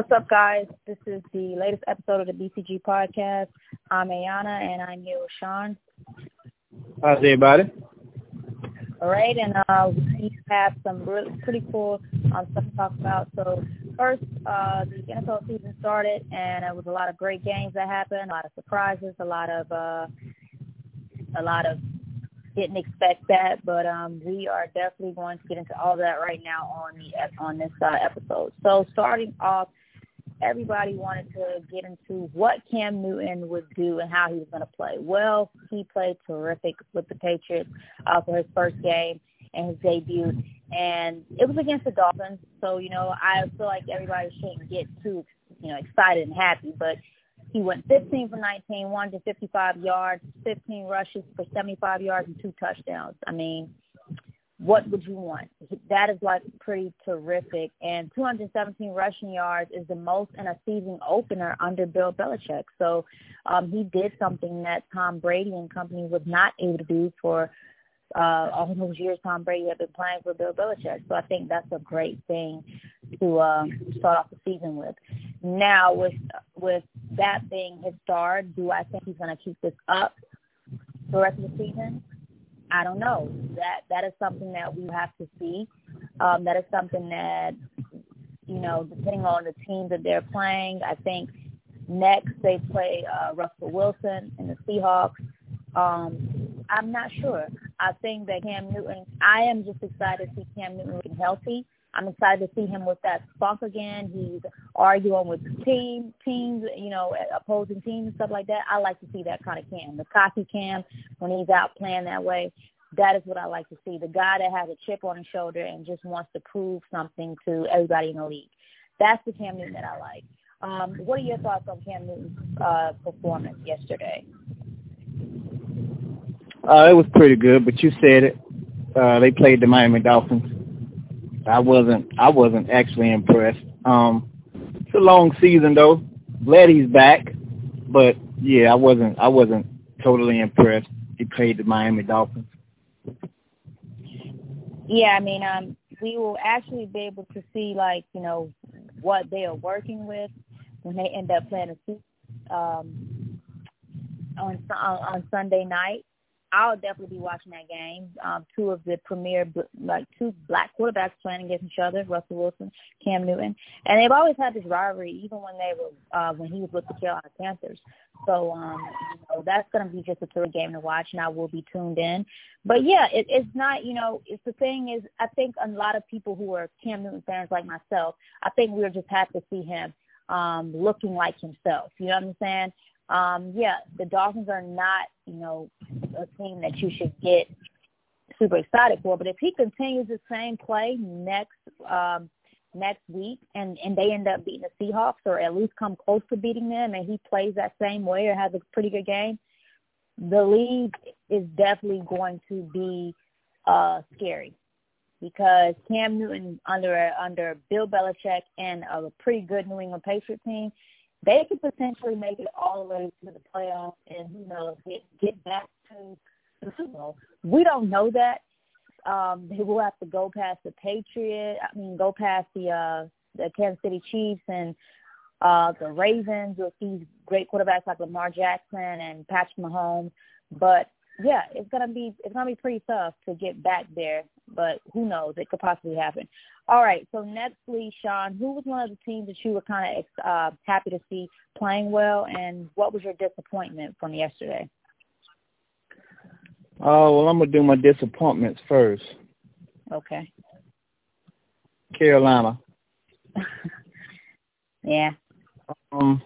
What's up, guys? This is the latest episode of the BCG podcast. I'm Ayana, and I'm here with Sean. How's everybody? All right, and uh, we have some really pretty cool um, stuff to talk about. So first, uh, the NFL season started, and it was a lot of great games that happened, a lot of surprises, a lot of uh, a lot of didn't expect that, but um, we are definitely going to get into all that right now on the on this uh, episode. So starting off, everybody wanted to get into what Cam Newton would do and how he was going to play. Well, he played terrific with the Patriots uh, for his first game and his debut, and it was against the Dolphins. So you know, I feel like everybody shouldn't get too you know excited and happy, but he went 15 for 19, 155 yards, 15 rushes for 75 yards and two touchdowns. I mean, what would you want? That is like pretty terrific. And 217 rushing yards is the most in a season opener under Bill Belichick. So um, he did something that Tom Brady and company was not able to do for uh, all those years Tom Brady had been playing for Bill Belichick. So I think that's a great thing to uh, start off the season with. Now, with with that being his start, do I think he's going to keep this up the rest of the season? I don't know. That that is something that we have to see. Um, that is something that you know, depending on the team that they're playing. I think next they play uh, Russell Wilson and the Seahawks. Um, I'm not sure. I think that Cam Newton. I am just excited to see Cam Newton looking healthy. I'm excited to see him with that spunk again. He's arguing with team teams, you know, opposing teams and stuff like that. I like to see that kind of Cam, the cocky Cam when he's out playing that way. That is what I like to see. The guy that has a chip on his shoulder and just wants to prove something to everybody in the league. That's the Cam Newton that I like. Um, what are your thoughts on Cam Newton's uh, performance yesterday? Uh, it was pretty good, but you said it. Uh, they played the Miami Dolphins I wasn't I wasn't actually impressed. Um, it's a long season though. Glad he's back, but yeah, I wasn't I wasn't totally impressed. He played the Miami Dolphins. Yeah, I mean, um, we will actually be able to see like you know what they are working with when they end up playing a um, on on Sunday night. I'll definitely be watching that game. Um, two of the premier, like two black quarterbacks playing against each other, Russell Wilson, Cam Newton, and they've always had this rivalry, even when they were uh, when he was with the Carolina Panthers. So um, you know, that's going to be just a thrill game to watch, and I will be tuned in. But yeah, it, it's not, you know, it's the thing is, I think a lot of people who are Cam Newton fans like myself, I think we are just happy to see him um, looking like himself. You know what I'm saying? um, yeah, the Dolphins are not, you know, a team that you should get super excited for. But if he continues the same play next um, next week and and they end up beating the Seahawks or at least come close to beating them, and he plays that same way or has a pretty good game, the league is definitely going to be uh, scary because Cam Newton under under Bill Belichick and a pretty good New England Patriot team they could potentially make it all the way to the playoffs and who knows get get back to the Super Bowl. We don't know that. Um, they will have to go past the Patriot. I mean, go past the uh, the Kansas City Chiefs and uh, the Ravens with these great quarterbacks like Lamar Jackson and Patrick Mahomes. But yeah, it's gonna be it's gonna be pretty tough to get back there. But who knows? It could possibly happen. All right. So next week, Sean, who was one of the teams that you were kind of uh, happy to see playing well, and what was your disappointment from yesterday? Oh well, I'm gonna do my disappointments first. Okay. Carolina. yeah. Um,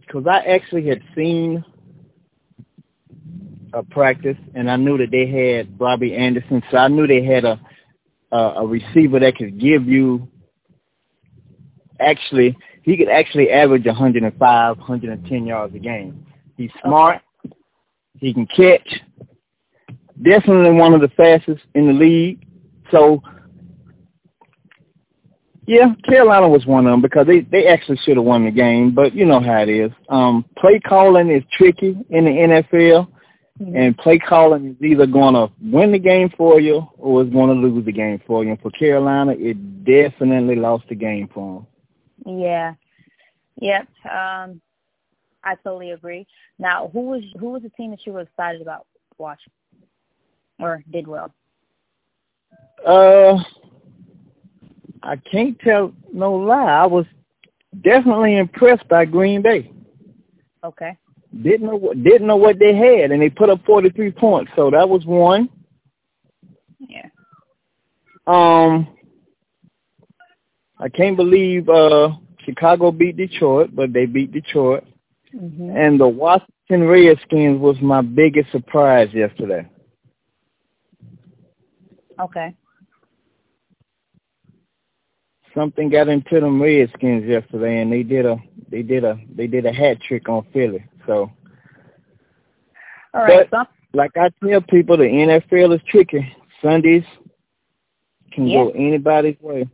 because I actually had seen a practice, and I knew that they had Robbie Anderson, so I knew they had a uh, a receiver that could give you actually he could actually average 105, 110 yards a game. He's smart. Okay. He can catch. Definitely one of the fastest in the league. So, yeah, Carolina was one of them because they they actually should have won the game. But you know how it is. Um, play calling is tricky in the NFL. And play calling is either going to win the game for you or it's going to lose the game for you. And for Carolina, it definitely lost the game for them. Yeah. Yep. Um, I totally agree. Now, who was who was the team that you were excited about watching or did well? Uh, I can't tell no lie. I was definitely impressed by Green Bay. Okay. Didn't know what didn't know what they had, and they put up forty three points. So that was one. Yeah. Um, I can't believe uh Chicago beat Detroit, but they beat Detroit. Mm-hmm. And the Washington Redskins was my biggest surprise yesterday. Okay. Something got into them Redskins yesterday, and they did a they did a they did a hat trick on Philly. So. All right. But, like I tell people, the NFL is tricky. Sundays can yeah. go anybody's way.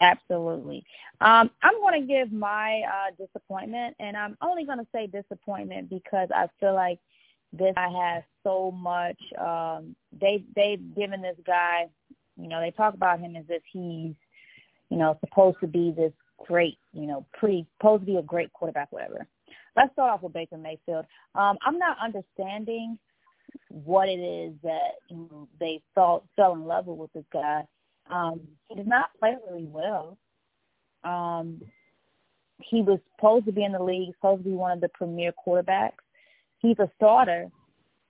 Absolutely. Um, I'm going to give my uh, disappointment, and I'm only going to say disappointment because I feel like this guy has so much. Um, they they've given this guy, you know, they talk about him as if he's, you know, supposed to be this great, you know, pretty supposed to be a great quarterback, whatever. Let's start off with Baker Mayfield. Um, I'm not understanding what it is that you know, they thought fell in love with this guy. Um, he did not play really well. Um, he was supposed to be in the league, supposed to be one of the premier quarterbacks. He's a starter.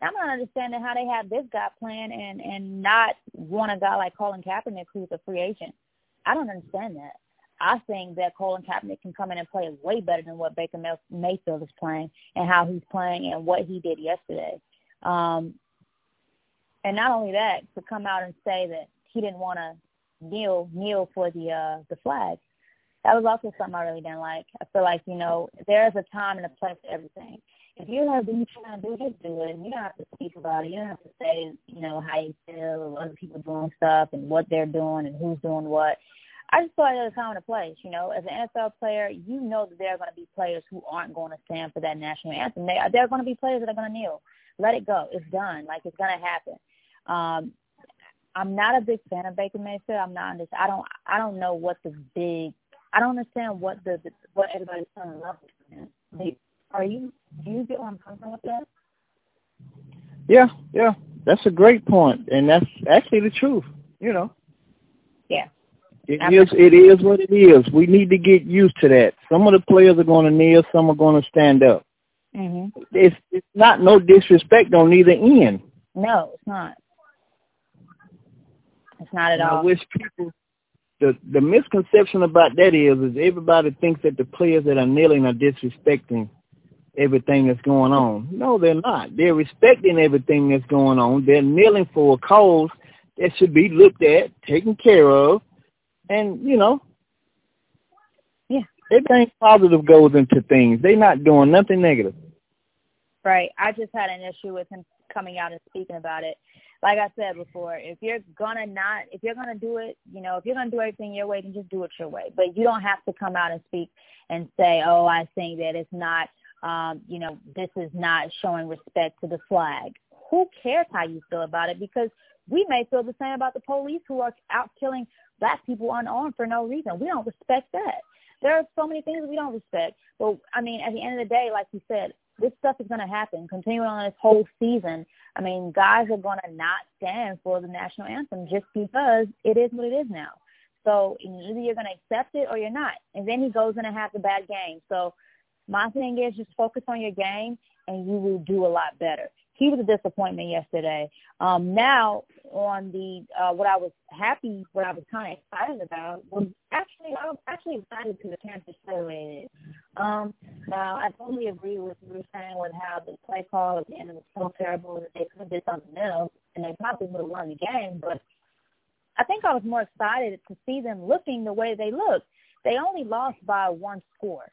I'm not understanding how they have this guy playing and and not want a guy like Colin Kaepernick who's a free agent. I don't understand that. I think that Colin Kaepernick can come in and play way better than what Baker Mayfield is playing and how he's playing and what he did yesterday. Um, and not only that, to come out and say that he didn't want to kneel kneel for the uh the flag. That was also something I really didn't like. I feel like, you know, there's a time and a place for everything. If you have do what to do, just do it. You don't have to speak about it. You don't have to say, you know, how you feel or other people doing stuff and what they're doing and who's doing what. I just feel like there's a a place. You know, as an NFL player, you know that there are going to be players who aren't going to stand for that national anthem. They, there are going to be players that are going to kneel. Let it go. It's done. Like it's going to happen. Um, I'm not a big fan of Baker Mayfield. I'm not. I don't. I don't know what the big. I don't understand what the, the what everybody's trying to love with. Are you? Do you get what I'm coming with that? Yeah, yeah, that's a great point, and that's actually the truth. You know. Yeah. It is. It is what it is. We need to get used to that. Some of the players are going to kneel. Some are going to stand up. Mm-hmm. It's it's not no disrespect on either end. No, it's not. It's not at and all. I wish people the the misconception about that is is everybody thinks that the players that are kneeling are disrespecting everything that's going on. No, they're not. They're respecting everything that's going on. They're kneeling for a cause that should be looked at, taken care of, and you know, yeah, everything positive goes into things. They're not doing nothing negative. Right. I just had an issue with him coming out and speaking about it like I said before, if you're gonna not, if you're gonna do it, you know, if you're gonna do everything your way, then just do it your way. But you don't have to come out and speak and say, oh, I think that it's not, um, you know, this is not showing respect to the flag. Who cares how you feel about it? Because we may feel the same about the police who are out killing black people unarmed for no reason. We don't respect that. There are so many things we don't respect. But I mean, at the end of the day, like you said, this stuff is going to happen. Continuing on this whole season, I mean, guys are going to not stand for the national anthem just because it is what it is now. So either you're going to accept it or you're not. And then he goes in and has a bad game. So my thing is just focus on your game and you will do a lot better he was a disappointment yesterday. Um, now on the uh, what I was happy, what I was kind of excited about was actually I was actually excited to the Panthers play Um, now I totally agree with what you were saying with how the play call at the end was so terrible that they could have did something else and they probably would have won the game. But I think I was more excited to see them looking the way they looked. They only lost by one score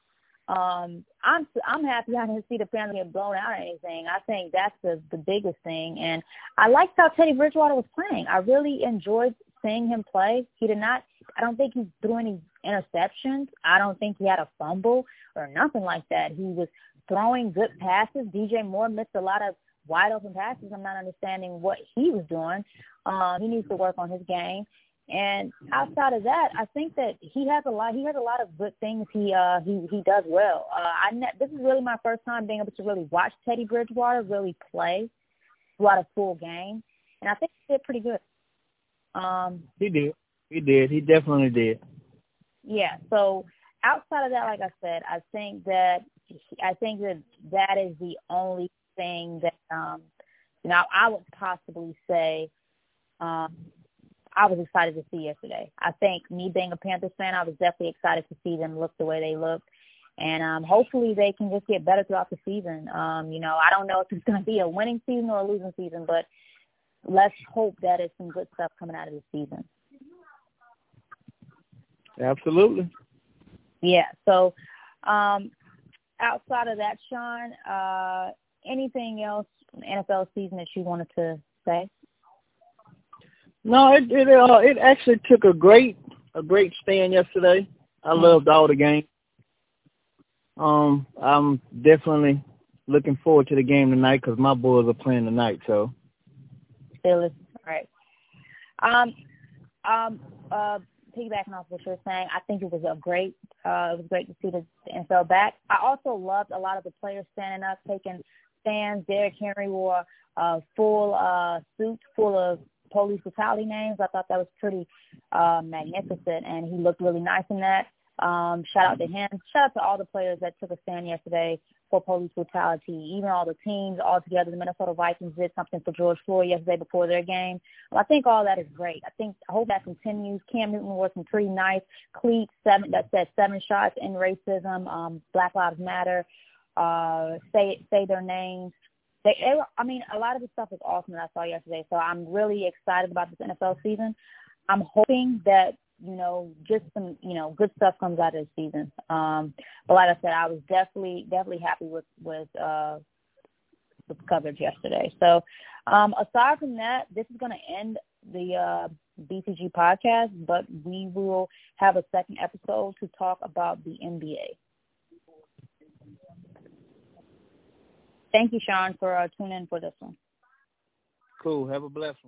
um, I'm I'm happy I didn't see the family get blown out or anything. I think that's the the biggest thing, and I liked how Teddy Bridgewater was playing. I really enjoyed seeing him play. He did not. I don't think he threw any interceptions. I don't think he had a fumble or nothing like that. He was throwing good passes. DJ Moore missed a lot of wide open passes. I'm not understanding what he was doing. Um, he needs to work on his game. And outside of that, I think that he has a lot. He has a lot of good things. He uh he he does well. Uh, I ne- this is really my first time being able to really watch Teddy Bridgewater really play throughout a full game, and I think he did pretty good. Um, he did. He did. He definitely did. Yeah. So outside of that, like I said, I think that I think that that is the only thing that um you know I would possibly say um I was excited to see yesterday. I think me being a Panthers fan, I was definitely excited to see them look the way they looked. And um, hopefully they can just get better throughout the season. Um, you know, I don't know if it's going to be a winning season or a losing season, but let's hope that it's some good stuff coming out of the season. Absolutely. Yeah. So um, outside of that, Sean, uh, anything else NFL season that you wanted to say? No, it it uh, it actually took a great a great stand yesterday. I mm-hmm. loved all the games. Um, I'm definitely looking forward to the game tonight because my boys are playing tonight. So. Steelers, all right. Um, um, uh, piggybacking off what you're saying, I think it was a great. Uh, it was great to see the NFL back. I also loved a lot of the players standing up, taking stands. Derrick Henry wore a full uh, suit full of police brutality names. I thought that was pretty uh, magnificent, and he looked really nice in that. Um, shout out to him. Shout out to all the players that took a stand yesterday for police brutality. Even all the teams all together. The Minnesota Vikings did something for George Floyd yesterday before their game. Well, I think all that is great. I think I hope that continues. Cam Newton wore some pretty nice cleats seven that said seven shots in racism. Um, Black Lives Matter. Uh, say say their names they, they I mean, a lot of the stuff was awesome that I saw yesterday. So I'm really excited about this NFL season. I'm hoping that you know just some you know good stuff comes out of this season. Um, but like I said, I was definitely definitely happy with with uh, with coverage yesterday. So um, aside from that, this is going to end the uh, BCG podcast, but we will have a second episode to talk about the NBA. Thank you, Sean, for uh, tuning in for this one. Cool. Have a blessed one.